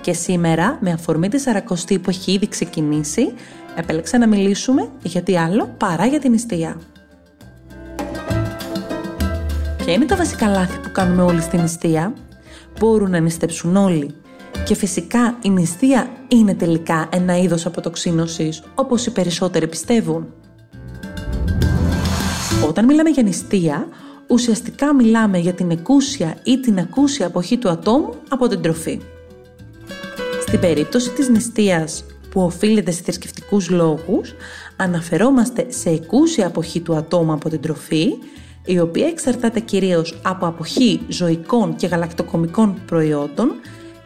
και σήμερα, με αφορμή της Σαρακοστή που έχει ήδη ξεκινήσει, επέλεξα να μιλήσουμε για τι άλλο παρά για την νηστεία. Ποια είναι τα βασικά λάθη που κάνουμε όλοι στην νηστεία; Μπορούν να νηστέψουν όλοι. Και φυσικά η νηστεία είναι τελικά ένα είδος αποτοξίνωσης, όπως οι περισσότεροι πιστεύουν. Όταν μιλάμε για νηστεία, ουσιαστικά μιλάμε για την εκούσια ή την ακούσια αποχή του ατόμου από την τροφή. Στην περίπτωση της νηστείας που οφείλεται σε θρησκευτικούς λόγους, αναφερόμαστε σε εκούσια αποχή του ατόμου από την τροφή, η οποία εξαρτάται κυρίως από αποχή ζωικών και γαλακτοκομικών προϊόντων,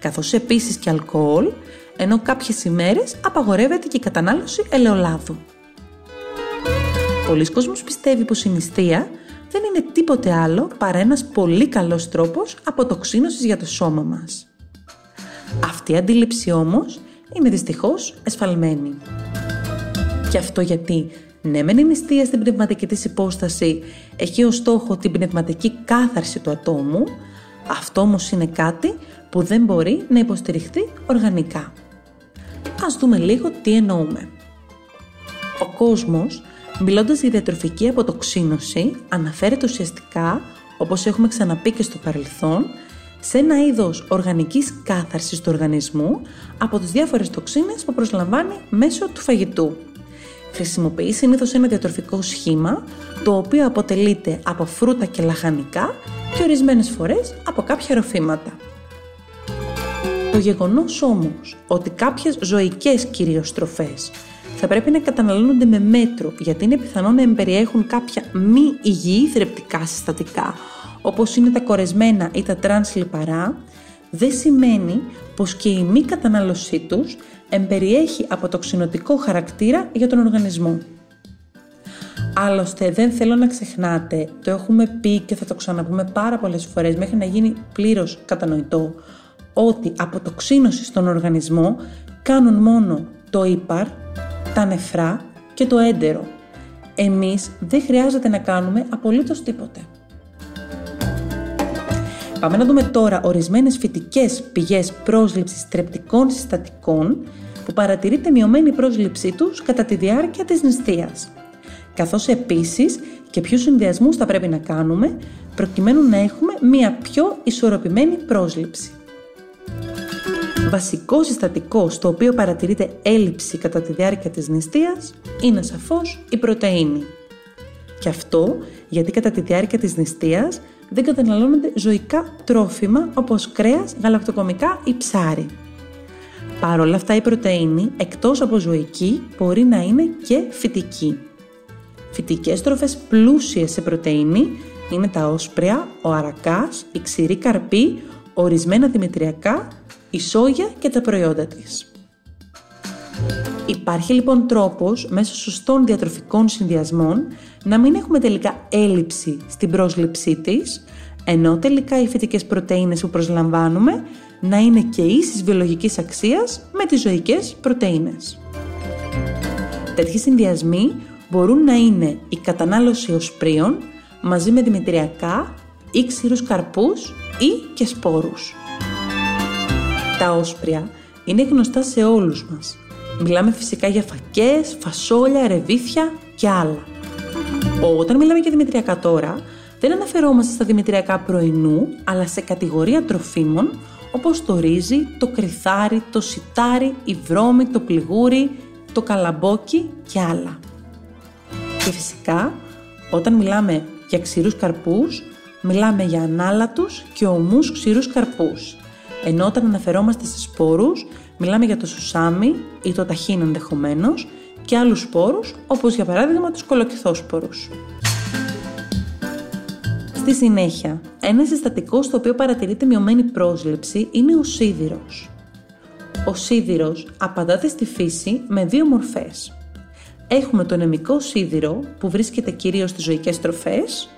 καθώς επίσης και αλκοόλ, ενώ κάποιες ημέρες απαγορεύεται και η κατανάλωση ελαιολάδου. Πολλοί κόσμος πιστεύει πως η νηστεία δεν είναι τίποτε άλλο παρά ένας πολύ καλός τρόπος αποτοξίνωσης για το σώμα μας. Αυτή η αντίληψη όμως είναι δυστυχώς εσφαλμένη. Και αυτό γιατί ναι μεν η νηστεία στην πνευματική της υπόσταση έχει ως στόχο την πνευματική κάθαρση του ατόμου, αυτό όμως είναι κάτι που δεν μπορεί να υποστηριχθεί οργανικά. Ας δούμε λίγο τι εννοούμε. Ο κόσμος, μιλώντας για διατροφική αποτοξίνωση, αναφέρεται ουσιαστικά, όπως έχουμε ξαναπεί και στο παρελθόν, σε ένα είδος οργανικής κάθαρσης του οργανισμού από τις διάφορες τοξίνες που προσλαμβάνει μέσω του φαγητού. Χρησιμοποιεί συνήθως ένα διατροφικό σχήμα, το οποίο αποτελείται από φρούτα και λαχανικά και ορισμένες φορές από κάποια ροφήματα. Το γεγονός όμως ότι κάποιες ζωικές κυρίως τροφές θα πρέπει να καταναλώνονται με μέτρο γιατί είναι πιθανό να εμπεριέχουν κάποια μη υγιή θρεπτικά συστατικά όπως είναι τα κορεσμένα ή τα τρανς λιπαρά, δεν σημαίνει πως και η μη κατανάλωσή τους εμπεριέχει αποτοξινωτικό χαρακτήρα για τον οργανισμό. Άλλωστε δεν θέλω να ξεχνάτε, το έχουμε πει και θα το ξαναπούμε πάρα πολλές φορές μέχρι να γίνει πλήρως κατανοητό, ότι αποτοξίνωση στον οργανισμό κάνουν μόνο το ήπαρ, τα νεφρά και το έντερο. Εμείς δεν χρειάζεται να κάνουμε απολύτως τίποτε. Πάμε να δούμε τώρα ορισμένες φυτικές πηγές πρόσληψης τρεπτικών συστατικών που παρατηρείται μειωμένη πρόσληψή τους κατά τη διάρκεια της νηστείας. Καθώς επίσης και ποιους συνδυασμούς θα πρέπει να κάνουμε προκειμένου να έχουμε μία πιο ισορροπημένη πρόσληψη. Βασικό συστατικό στο οποίο παρατηρείται έλλειψη κατά τη διάρκεια της νηστείας είναι σαφώς η πρωτεΐνη. Και αυτό γιατί κατά τη διάρκεια της νηστείας δεν καταναλώνονται ζωικά τρόφιμα όπως κρέας, γαλακτοκομικά ή ψάρι. Παρ' όλα αυτά η πρωτεΐνη, εκτός από ζωική, μπορεί να είναι και φυτική. Φυτικές τροφές πλούσιες σε πρωτεΐνη είναι τα όσπρια, ο αρακάς, η ξηρή καρπή, ορισμένα δημητριακά, η σόγια και τα προϊόντα της. Υπάρχει λοιπόν τρόπος μέσω σωστών διατροφικών συνδυασμών να μην έχουμε τελικά έλλειψη στην πρόσληψή της, ενώ τελικά οι φυτικές πρωτεΐνες που προσλαμβάνουμε να είναι και ίσης βιολογικής αξίας με τις ζωικές πρωτεΐνες. Τέτοιοι συνδυασμοί μπορούν να είναι η κατανάλωση οσπρίων μαζί με δημητριακά ή ξηρούς καρπούς ή και σπόρους. Τα όσπρια είναι γνωστά σε όλους μας. Μιλάμε φυσικά για φακές, φασόλια, ρεβίθια και άλλα. Όταν μιλάμε για δημητριακά τώρα, δεν αναφερόμαστε στα δημητριακά πρωινού, αλλά σε κατηγορία τροφίμων όπως το ρύζι, το κρυθάρι, το σιτάρι, η βρώμη, το πληγούρι, το καλαμπόκι και άλλα. Και φυσικά, όταν μιλάμε για ξηρούς καρπούς, μιλάμε για ανάλατους και ομούς ξηρούς καρπούς. Ενώ όταν αναφερόμαστε σε σπόρους, μιλάμε για το σουσάμι ή το ταχύν ενδεχομένως και άλλους σπόρους, όπως για παράδειγμα τους κολοκυθόσπορους. Στη συνέχεια, ένα συστατικό στο οποίο παρατηρείται μειωμένη πρόσληψη είναι ο σίδηρος. Ο σίδηρος απαντάται στη φύση με δύο μορφές. Έχουμε το νεμικό σίδηρο που βρίσκεται κυρίως στις ζωικές τροφές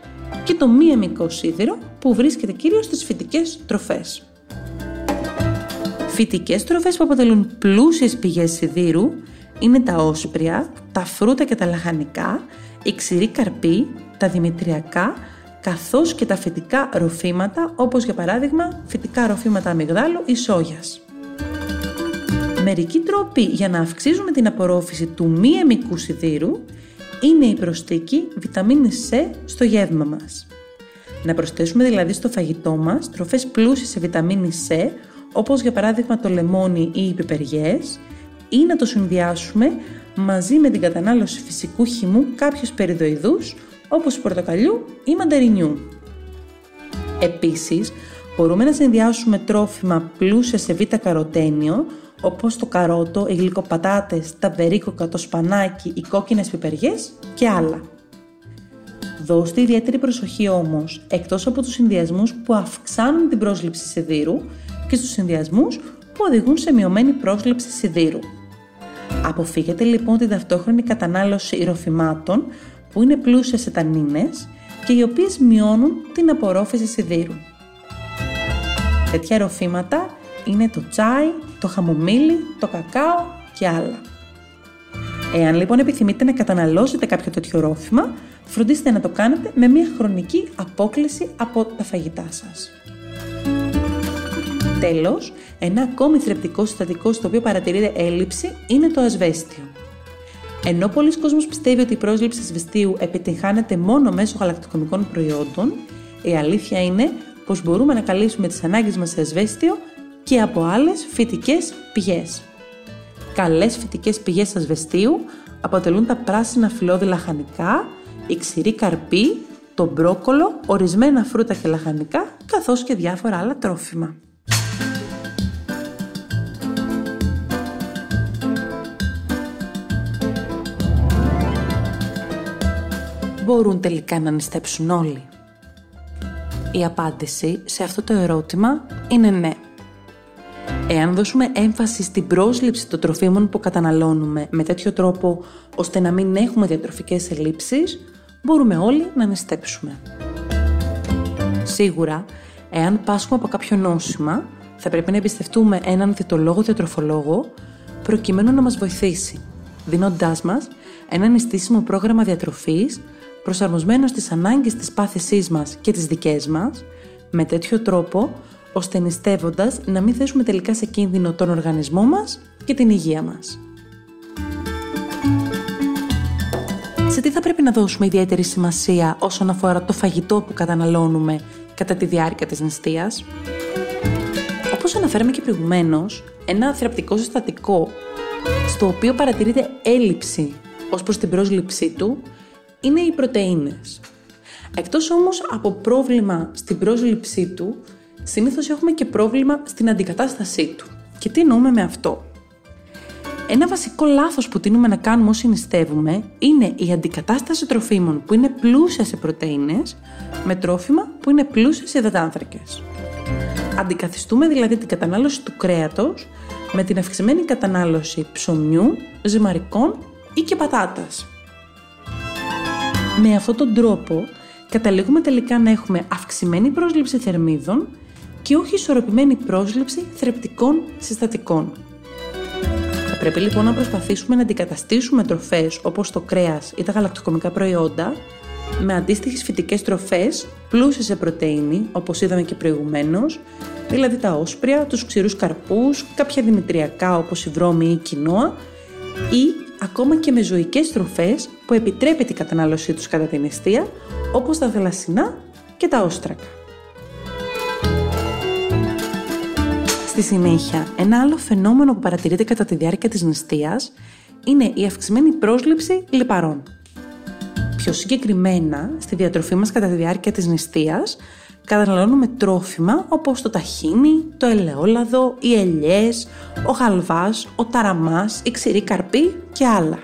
και το μη αιμικό σίδηρο που βρίσκεται κυρίως στις φυτικές τροφές. Φυτικές τροφές που αποτελούν πλούσιες πηγές σιδήρου είναι τα όσπρια, τα φρούτα και τα λαχανικά, η ξηρή καρπή, τα δημητριακά, καθώς και τα φυτικά ροφήματα, όπως για παράδειγμα φυτικά ροφήματα αμυγδάλου ή σόγιας. Μερικοί τρόποι για να αυξήσουμε την απορρόφηση του μη αιμικού σιδήρου είναι η προστίκη βιταμίνης C στο γεύμα μας. Να προσθέσουμε δηλαδή στο φαγητό μας τροφές πλούσιες σε βιταμίνη C, όπως για παράδειγμα το λεμόνι ή οι πιπεριές, ή να το συνδυάσουμε μαζί με την κατανάλωση φυσικού χυμού κάποιους περιδοειδούς, όπως πορτοκαλιού ή μανταρινιού. Επίσης, μπορούμε να συνδυάσουμε τρόφιμα πλούσια σε β-καροτένιο, όπως το καρότο, οι γλυκοπατάτες, τα βερίκοκα, το σπανάκι, οι κόκκινες πιπεριές και άλλα. Δώστε ιδιαίτερη προσοχή όμως, εκτός από τους συνδυασμούς που αυξάνουν την πρόσληψη σιδήρου και στους συνδυασμούς που οδηγούν σε μειωμένη πρόσληψη σιδήρου. Αποφύγετε λοιπόν την ταυτόχρονη κατανάλωση ροφημάτων που είναι πλούσια σε τανίνες και οι οποίες μειώνουν την απορρόφηση σιδήρου. Τέτοια ροφήματα είναι το τσάι, το χαμομήλι, το κακάο και άλλα. Εάν λοιπόν επιθυμείτε να καταναλώσετε κάποιο τέτοιο ρόφημα, φροντίστε να το κάνετε με μια χρονική απόκληση από τα φαγητά σας. Τέλος, ένα ακόμη θρεπτικό συστατικό στο οποίο παρατηρείται έλλειψη είναι το ασβέστιο. Ενώ πολλοί κόσμοι πιστεύει ότι η πρόσληψη ασβεστίου επιτυγχάνεται μόνο μέσω γαλακτοκομικών προϊόντων, η αλήθεια είναι πως μπορούμε να καλύψουμε τις ανάγκες μας σε ασβέστιο και από άλλες φυτικές πηγές. Καλές φυτικές πηγές ασβεστίου αποτελούν τα πράσινα φυλλώδη λαχανικά, η ξηρή καρπή, το μπρόκολο, ορισμένα φρούτα και λαχανικά, καθώς και διάφορα άλλα τρόφιμα. Μπορούν τελικά να νηστέψουν όλοι. Η απάντηση σε αυτό το ερώτημα είναι ναι. Εάν δώσουμε έμφαση στην πρόσληψη των τροφίμων που καταναλώνουμε με τέτοιο τρόπο ώστε να μην έχουμε διατροφικές ελλείψεις, μπορούμε όλοι να νηστέψουμε. Σίγουρα, εάν πάσχουμε από κάποιο νόσημα, θα πρέπει να εμπιστευτούμε έναν διαιτολόγο διατροφολόγο προκειμένου να μας βοηθήσει, δίνοντάς μας ένα νηστήσιμο πρόγραμμα διατροφής προσαρμοσμένο στις ανάγκες της πάθησής μας και τις δικές μας, με τέτοιο τρόπο ώστε νηστεύοντας να μην θέσουμε τελικά σε κίνδυνο τον οργανισμό μας και την υγεία μας. Σε τι θα πρέπει να δώσουμε ιδιαίτερη σημασία όσον αφορά το φαγητό που καταναλώνουμε κατά τη διάρκεια της νηστείας. Όπως αναφέραμε και προηγουμένως, ένα θεραπευτικό συστατικό στο οποίο παρατηρείται έλλειψη ως προς την πρόσληψή του είναι οι πρωτεΐνες. Εκτός όμως από πρόβλημα στην πρόσληψή του, συνήθως έχουμε και πρόβλημα στην αντικατάστασή του. Και τι εννοούμε με αυτό; Ένα βασικό λάθος που τείνουμε να κάνουμε όσοι νηστεύουμε είναι η αντικατάσταση τροφίμων που είναι πλούσια σε πρωτεΐνες με τρόφιμα που είναι πλούσια σε υδατάνθρακες. Αντικαθιστούμε δηλαδή την κατανάλωση του κρέατος με την αυξημένη κατανάλωση ψωμιού, ζυμαρικών ή και πατάτας. Με αυτόν τον τρόπο καταλήγουμε τελικά να έχουμε αυξημένη πρόσληψη θερμίδων και όχι ισορροπημένη πρόσληψη θρεπτικών συστατικών. Θα πρέπει λοιπόν να προσπαθήσουμε να αντικαταστήσουμε τροφές όπως το κρέας ή τα γαλακτοκομικά προϊόντα με αντίστοιχες φυτικές τροφές πλούσιες σε πρωτεΐνη, όπως είδαμε και προηγουμένως, δηλαδή τα όσπρια, τους ξηρούς καρπούς, κάποια δημητριακά όπως η βρώμη ή η κοινόα ή ακόμα και με ζωικές τροφές που επιτρέπεται η κατανάλωσή τους κατά την νηστεία, όπως τα θελασσινά και τα όστρακα. Στη συνέχεια, ένα άλλο φαινόμενο που παρατηρείται κατά τη διάρκεια της νηστείας είναι η αυξημένη πρόσληψη λιπαρών. Πιο συγκεκριμένα, στη διατροφή μας κατά τη διάρκεια της νηστείας, καταναλώνουμε τρόφιμα όπως το ταχίνι, το ελαιόλαδο, οι ελιές, ο χαλβάς, ο ταραμάς, η ξηρή καρπή και άλλα.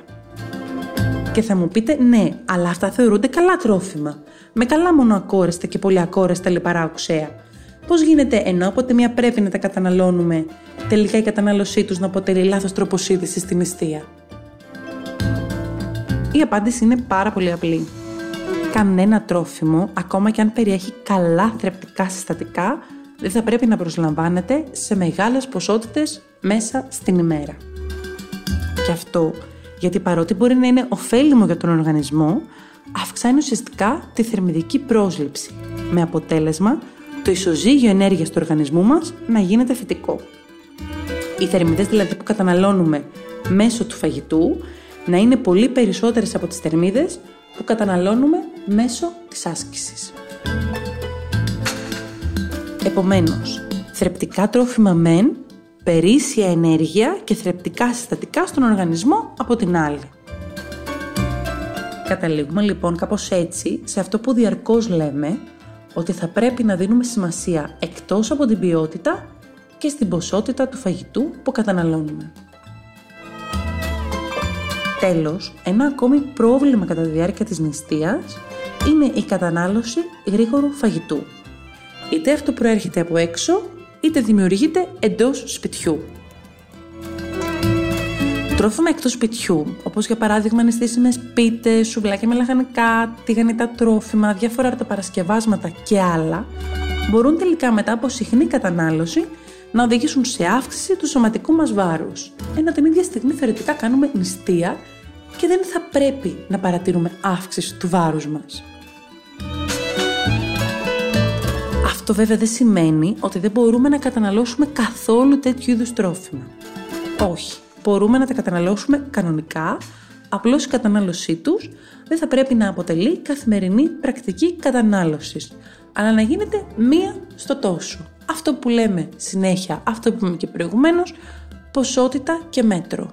Και θα μου πείτε ναι, αλλά αυτά θεωρούνται καλά τρόφιμα, με καλά μονοακόρεστα και πολυακόρεστα λιπαρά οξέα. Πώς γίνεται ενώ από τη μία πρέπει να τα καταναλώνουμε, τελικά η κατανάλωσή τους να αποτελεί λάθος τρόπο στην νηστεία. Η απάντηση είναι πάρα πολύ απλή. Κανένα τρόφιμο, ακόμα και αν περιέχει καλά θρεπτικά συστατικά, δεν θα πρέπει να προσλαμβάνεται σε μεγάλες ποσότητες μέσα στην ημέρα. Και αυτό γιατί παρότι μπορεί να είναι ωφέλιμο για τον οργανισμό, αυξάνει ουσιαστικά τη θερμιδική πρόσληψη, με αποτέλεσμα το ισοζύγιο ενέργειας του οργανισμού μας να γίνεται φυτικό. Οι θερμιδές δηλαδή που καταναλώνουμε μέσω του φαγητού να είναι πολύ περισσότερες από τις θερμίδες που καταναλώνουμε μέσω της άσκησης. Επομένως, θρεπτικά τρόφιμα μεν, περίσσια ενέργεια και θρεπτικά συστατικά στον οργανισμό από την άλλη. Καταλήγουμε λοιπόν κάπως έτσι σε αυτό που διαρκώς λέμε ότι θα πρέπει να δίνουμε σημασία εκτός από την ποιότητα και στην ποσότητα του φαγητού που καταναλώνουμε. Τέλος, ένα ακόμη πρόβλημα κατά τη διάρκεια της νηστείας είναι η κατανάλωση γρήγορου φαγητού. Είτε αυτό προέρχεται από έξω, είτε δημιουργείται εντός σπιτιού. Τρόφιμα εκτός σπιτιού, όπως για παράδειγμα νηστήσιμες πίτες, σουβλάκια με λαχανικά, τηγανιτά τρόφιμα, διάφορα αρτοπαρασκευάσματα και άλλα, μπορούν τελικά μετά από συχνή κατανάλωση να οδηγήσουν σε αύξηση του σωματικού μας βάρους. Ενώ την ίδια στιγμή θεωρητικά κάνουμε νηστεία και δεν θα πρέπει να παρατηρούμε αύξηση του βάρους μας. Αυτό βέβαια δεν σημαίνει ότι δεν μπορούμε να καταναλώσουμε καθόλου τέτοιου είδους τρόφιμα. Όχι, μπορούμε να τα καταναλώσουμε κανονικά, απλώς η κατανάλωσή τους δεν θα πρέπει να αποτελεί καθημερινή πρακτική κατανάλωσης, αλλά να γίνεται μία στο τόσο. Αυτό που λέμε συνέχεια, αυτό που είπαμε και προηγουμένως, ποσότητα και μέτρο.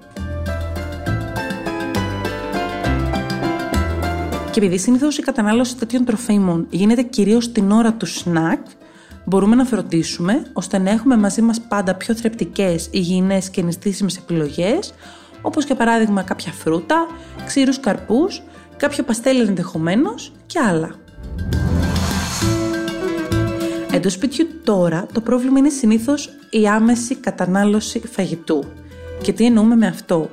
Και επειδή συνήθως η κατανάλωση τέτοιων τροφίμων γίνεται κυρίως την ώρα του σνακ, μπορούμε να φροντίσουμε ώστε να έχουμε μαζί μας πάντα πιο θρεπτικές, υγιεινές και νηστήσιμε επιλογές, όπως για παράδειγμα κάποια φρούτα, ξύρους καρπούς, κάποιο παστέλι ενδεχομένως και άλλα. Εντό σπιτιού τώρα το πρόβλημα είναι συνήθως η άμεση κατανάλωση φαγητού. Και τι εννοούμε με αυτό;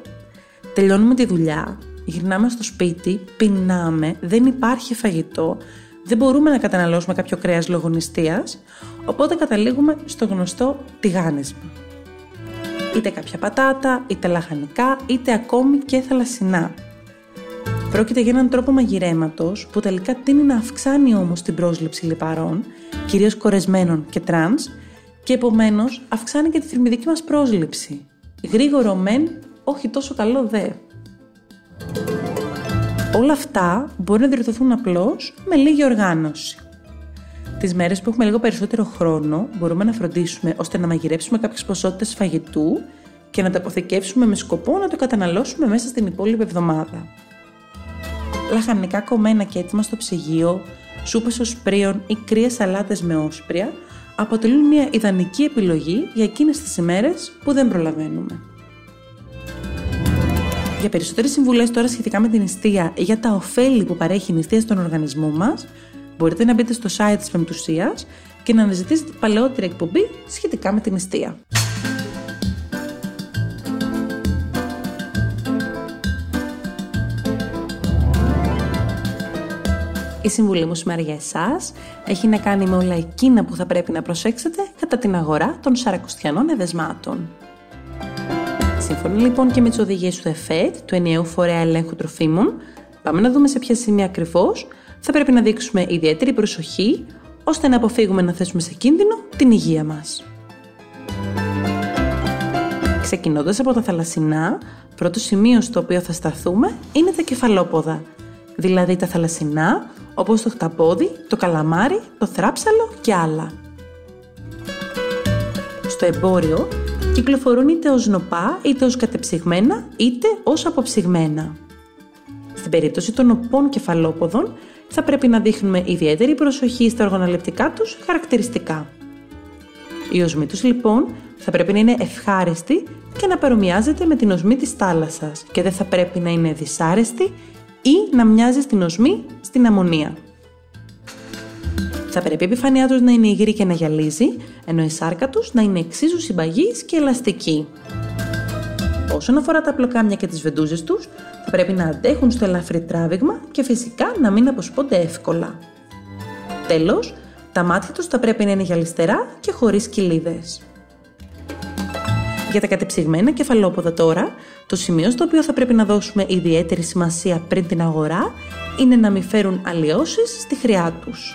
Τελειώνουμε τη δουλειά, γυρνάμε στο σπίτι, πεινάμε, δεν υπάρχει φαγητό, δεν μπορούμε να καταναλώσουμε κάποιο κρέας λόγω νηστείας, οπότε καταλήγουμε στο γνωστό τηγάνισμα. Είτε κάποια πατάτα, είτε λαχανικά, είτε ακόμη και θαλασσινά. Πρόκειται για έναν τρόπο μαγειρέματος που τελικά τείνει να αυξάνει όμως την πρόσληψη λιπαρών, κυρίως κορεσμένων και τρανς, και επομένως αυξάνει και τη θερμιδική μας πρόσληψη. Γρήγορο μεν, όχι τόσο καλό δε. Όλα αυτά μπορεί να διορθωθούν απλώς με λίγη οργάνωση. Τις μέρες που έχουμε λίγο περισσότερο χρόνο, μπορούμε να φροντίσουμε ώστε να μαγειρέψουμε κάποιες ποσότητες φαγητού και να τα αποθηκεύσουμε με σκοπό να το καταναλώσουμε μέσα στην υπόλοιπη εβδομάδα. Λαχανικά κομμένα και έτοιμα στο ψυγείο, σούπες οσπρίων ή κρύες σαλάτες με όσπρια αποτελούν μια ιδανική επιλογή για εκείνες τις ημέρες που δεν προλαβαίνουμε. Για περισσότερες συμβουλές τώρα σχετικά με την νηστεία ή για τα ωφέλη που παρέχει η νηστεία στον οργανισμό μας, μπορείτε να μπείτε στο site της Πεμπτουσίας και να αναζητήσετε παλαιότερη εκπομπή σχετικά με την νηστεία. Η συμβουλή μου σήμερα για εσάς έχει να κάνει με όλα εκείνα που θα πρέπει να προσέξετε κατά την αγορά των σαρακοστιανών εδεσμάτων. Σύμφωνα λοιπόν και με τις οδηγίες του ΕΦΕΤ, του Ενιαίου Φορέα Ελέγχου Τροφίμων, πάμε να δούμε σε ποια σημεία ακριβώς θα πρέπει να δείξουμε ιδιαίτερη προσοχή ώστε να αποφύγουμε να θέσουμε σε κίνδυνο την υγεία μας. Ξεκινώντας από τα θαλασσινά, πρώτο σημείο στο οποίο θα σταθούμε είναι τα κεφαλόποδα, δηλαδή τα θαλασσινά όπως το χταπόδι, το καλαμάρι, το θράψαλο και άλλα. Στο εμπόριο κυκλοφορούν είτε ως νοπά, είτε ως κατεψυγμένα, είτε ως αποψυγμένα. Στην περίπτωση των νοπών κεφαλόποδων, θα πρέπει να δείχνουμε ιδιαίτερη προσοχή στα οργανολεπτικά τους χαρακτηριστικά. Η οσμή τους λοιπόν θα πρέπει να είναι ευχάριστη και να παρομοιάζεται με την οσμή της θάλασσας και δεν θα πρέπει να είναι δυσάρεστη ή να μοιάζει στην οσμή στην αμμονία. Θα πρέπει η επιφάνειά τους να είναι υγρή και να γυαλίζει, ενώ η σάρκα τους να είναι εξίσου συμπαγής και ελαστική. Όσον αφορά τα πλοκάμια και τις βεντούζες τους, θα πρέπει να αντέχουν στο ελαφρύ τράβηγμα και φυσικά να μην αποσπώνται εύκολα. Τέλος, τα μάτια τους θα πρέπει να είναι γυαλιστερά και χωρίς κοιλίδες. Για τα κατεψυγμένα κεφαλόποδα τώρα, το σημείο στο οποίο θα πρέπει να δώσουμε ιδιαίτερη σημασία πριν την αγορά είναι να μην φέρουν αλλοιώσεις στη χρειά τους.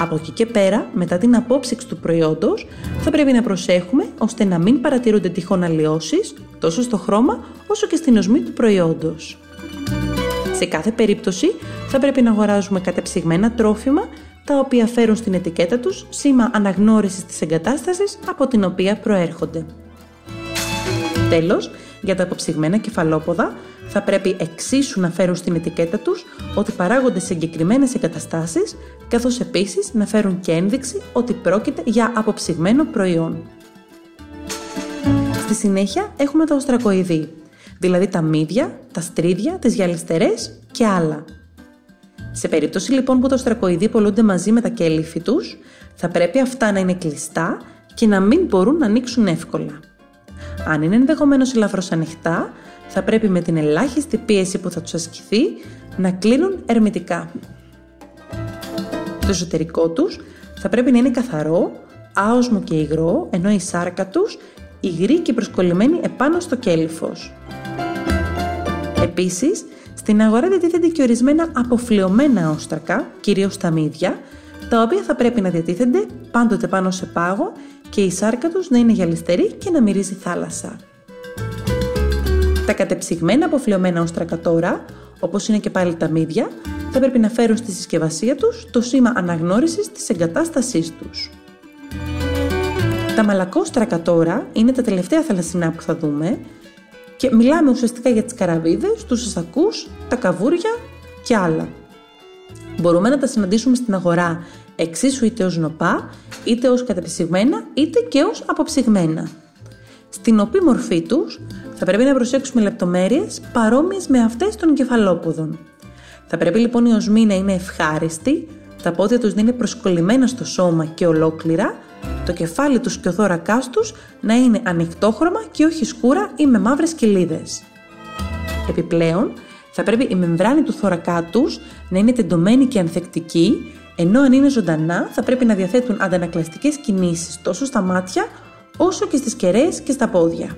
Από εκεί και πέρα, μετά την απόψυξη του προϊόντος, θα πρέπει να προσέχουμε ώστε να μην παρατηρούνται τυχόν αλλοιώσεις τόσο στο χρώμα όσο και στην οσμή του προϊόντος. Σε κάθε περίπτωση θα πρέπει να αγοράζουμε κατεψυγμένα τρόφιμα τα οποία φέρουν στην ετικέτα τους σήμα αναγνώρισης της εγκατάστασης από την οποία προέρχονται. Τέλος, για τα αποψυγμένα κεφαλόποδα θα πρέπει εξίσου να φέρουν στην ετικέτα τους ότι παράγονται σε συγκεκριμένες εγκαταστάσεις, καθώς επίσης να φέρουν και ένδειξη ότι πρόκειται για αποψυγμένο προϊόν. Στη συνέχεια έχουμε τα οστρακοειδή, δηλαδή τα μύδια, τα στρίδια, τις γυαλιστερές και άλλα. Σε περίπτωση λοιπόν που τα οστρακοειδή πολλούνται μαζί με τα κέλυφη τους, θα πρέπει αυτά να είναι κλειστά και να μην μπορούν να ανοίξουν εύκολα. Αν είναι ενδεχομένως ελαφρώς ανοιχτά, θα πρέπει με την ελάχιστη πίεση που θα τους ασκηθεί να κλείνουν ερμητικά. Το εσωτερικό τους θα πρέπει να είναι καθαρό, άοσμο και υγρό, ενώ η σάρκα τους υγρή και προσκολλημένη επάνω στο κέλυφος. Επίσης, στην αγορά διατίθενται και ορισμένα αποφλειωμένα όστρακα, κυρίως τα μύδια, τα οποία θα πρέπει να διατίθενται πάντοτε πάνω σε πάγο και η σάρκα τους να είναι γυαλιστερή και να μυρίζει θάλασσα. Τα κατεψυγμένα αποφλειωμένα όστρακα τώρα, όπως είναι και πάλι τα μύδια, θα πρέπει να φέρουν στη συσκευασία τους το σήμα αναγνώρισης της εγκατάστασής τους. Τα μαλακόστρακα τώρα είναι τα τελευταία θαλασσινά που θα δούμε και μιλάμε ουσιαστικά για τις καραβίδες, τους σακούς, τα καβούρια και άλλα. Μπορούμε να τα συναντήσουμε στην αγορά εξίσου είτε ως νοπά, είτε ως κατεψυγμένα, είτε και ως αποψυγμένα. Στην οπή μορφή τους θα πρέπει να προσέξουμε λεπτομέρειες παρόμοιες με αυτές των κεφαλόποδων. Θα πρέπει λοιπόν η οσμή να είναι ευχάριστη, τα πόδια τους να είναι προσκολλημένα στο σώμα και ολόκληρα, το κεφάλι τους και ο θώρακάς τους να είναι ανοιχτόχρωμα και όχι σκούρα ή με μαύρες κοιλίδες. Επιπλέον, θα πρέπει η μεμβράνη του θώρακά τους να είναι τεντωμένη και ανθεκτική ενώ αν είναι ζωντανά θα πρέπει να διαθέτουν αντανακλαστικές κινήσεις τόσο στα μάτια όσο και στις κεραίες και στα πόδια.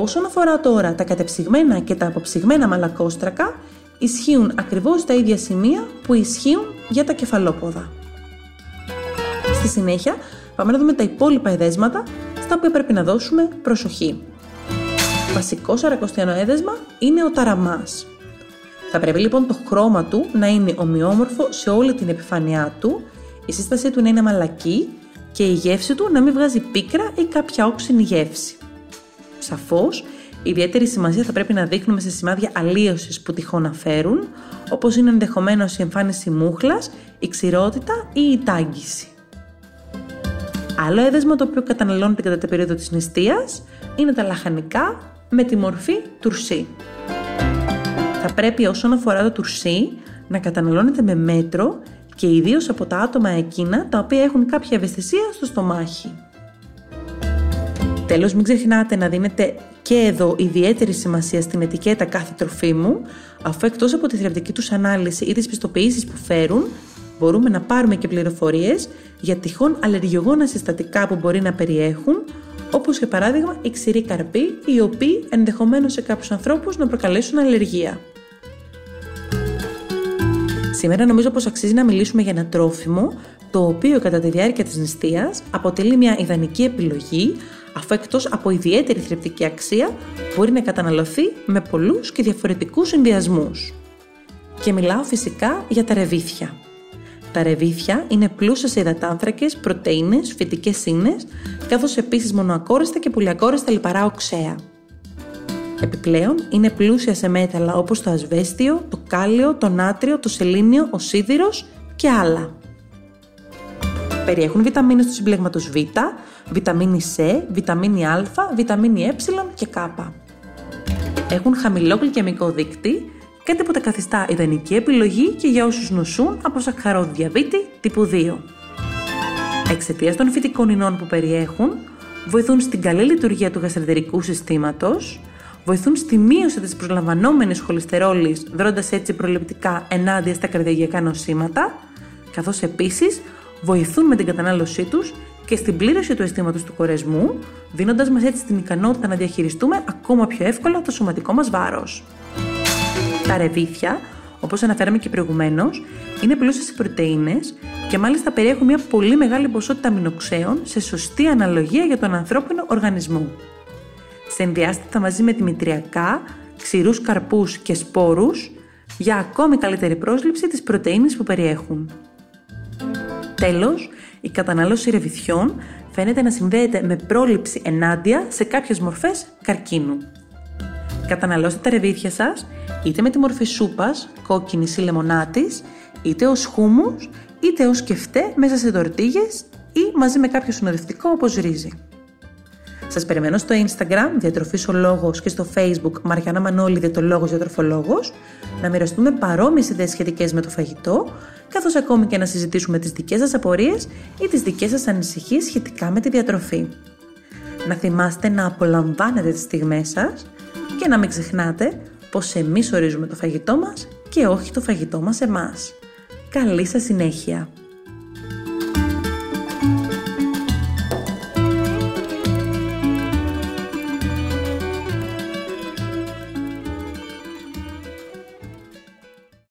Όσον αφορά τώρα τα κατεψυγμένα και τα αποψυγμένα μαλακόστρακα, ισχύουν ακριβώς τα ίδια σημεία που ισχύουν για τα κεφαλόποδα. Στη συνέχεια, πάμε να δούμε τα υπόλοιπα εδέσματα στα οποία πρέπει να δώσουμε προσοχή. Βασικός σαρακοστιανό έδεσμα είναι ο ταραμάς. Θα πρέπει λοιπόν το χρώμα του να είναι ομοιόμορφο σε όλη την επιφάνειά του, η σύστασή του να είναι μαλακή και η γεύση του να μην βγάζει πίκρα ή κάποια όξινη γεύση. Σαφώς, ιδιαίτερη σημασία θα πρέπει να δείχνουμε σε σημάδια αλλίωσης που τυχόν να φέρουν, όπως είναι ενδεχομένως η εμφάνιση μούχλας, η ξηρότητα ή η τάγκηση. Άλλο έδεσμα το οποίο καταναλώνεται κατά την περίοδο της νηστείας είναι τα λαχανικά με τη μορφή τουρσί θα πρέπει όσον αφορά το τουρσί να καταναλώνεται με μέτρο και ιδίως από τα άτομα εκείνα τα οποία έχουν κάποια ευαισθησία στο στομάχι. Τέλος, μην ξεχνάτε να δίνετε και εδώ ιδιαίτερη σημασία στην ετικέτα κάθε τροφίμου, αφού εκτός από τη θρεπτική τους ανάλυση ή τις πιστοποιήσεις που φέρουν, μπορούμε να πάρουμε και πληροφορίες για τυχόν αλλεργιογόνα συστατικά που μπορεί να περιέχουν, όπως για παράδειγμα οι ξηροί καρποί, οι οποίοι ενδεχομένως σε κάποιους ανθρώπους να προκαλέσουν αλλεργία. Σήμερα νομίζω πως αξίζει να μιλήσουμε για ένα τρόφιμο το οποίο κατά τη διάρκεια της νηστείας αποτελεί μια ιδανική επιλογή αφού εκτός από ιδιαίτερη θρεπτική αξία μπορεί να καταναλωθεί με πολλούς και διαφορετικούς συνδυασμούς. Και μιλάω φυσικά για τα ρεβίθια. Τα ρεβίθια είναι πλούσια σε υδατάνθρακες, πρωτεΐνες, φυτικές ίνες, καθώς επίσης μονοακόριστα και πολυακόριστα λιπαρά οξέα. Επιπλέον, είναι πλούσια σε μέταλλα όπως το ασβέστιο, το κάλιο, το νάτριο, το σελήνιο, ο σίδηρος και άλλα. Περιέχουν βιταμίνες του συμπλέγματος Β, βιταμίνη C, βιταμίνη Α, βιταμίνη Ε και Κ. Έχουν χαμηλό γλυκαιμικό δείκτη κάτι που τα καθιστά ιδανική επιλογή και για όσους νοσούν από σακχαροδιαβήτη τύπου 2. Εξαιτίας των φυτικών ινών που περιέχουν, βοηθούν στην καλή λειτουργία του γαστρεντερικού συστήματος, βοηθούν στη μείωση της προσλαμβανόμενης χολυστερόλης, δρώντας έτσι προληπτικά ενάντια στα καρδιαγιακά νοσήματα, καθώς επίσης βοηθούν με την κατανάλωσή τους και στην πλήρωση του αισθήματος του κορεσμού, δίνοντας μας έτσι την ικανότητα να διαχειριστούμε ακόμα πιο εύκολα το σωματικό μας βάρος. Τα ρεβίθια, όπως αναφέραμε και προηγουμένως, είναι πλούσια σε πρωτεΐνες και μάλιστα περιέχουν μια πολύ μεγάλη ποσότητα αμινοξέων σε σωστή αναλογία για τον ανθρώπινο οργανισμό. Συνδυάστητα μαζί με δημητριακά, ξηρούς καρπούς και σπόρους για ακόμη καλύτερη πρόσληψη της πρωτεΐνης που περιέχουν. Τέλος, η κατανάλωση ρεβιθιών φαίνεται να συνδέεται με πρόληψη ενάντια σε κάποιες μορφές καρκίνου. Καταναλώστε τα ρεβίθια σας είτε με τη μορφή σούπας, κόκκινης ή λεμονάτης, είτε ως χούμους, είτε ως κεφτέ μέσα σε τορτίγες ή μαζί με κάποιο συνοδευτικό όπως ρύζι. Σας περιμένω στο Instagram, Διατροφής ο Λόγος και στο Facebook Μαριάννα Μανώλη, Διατολόγος Διατροφολόγος, να μοιραστούμε παρόμοιες ιδέες σχετικές με το φαγητό, καθώς ακόμη και να συζητήσουμε τις δικές σας απορίες ή τις δικές σας ανησυχίες σχετικά με τη διατροφή. Να θυμάστε να απολαμβάνετε τις στιγμές σας και να μην ξεχνάτε πως εμείς ορίζουμε το φαγητό μας και όχι το φαγητό μας εμάς. Καλή σας συνέχεια!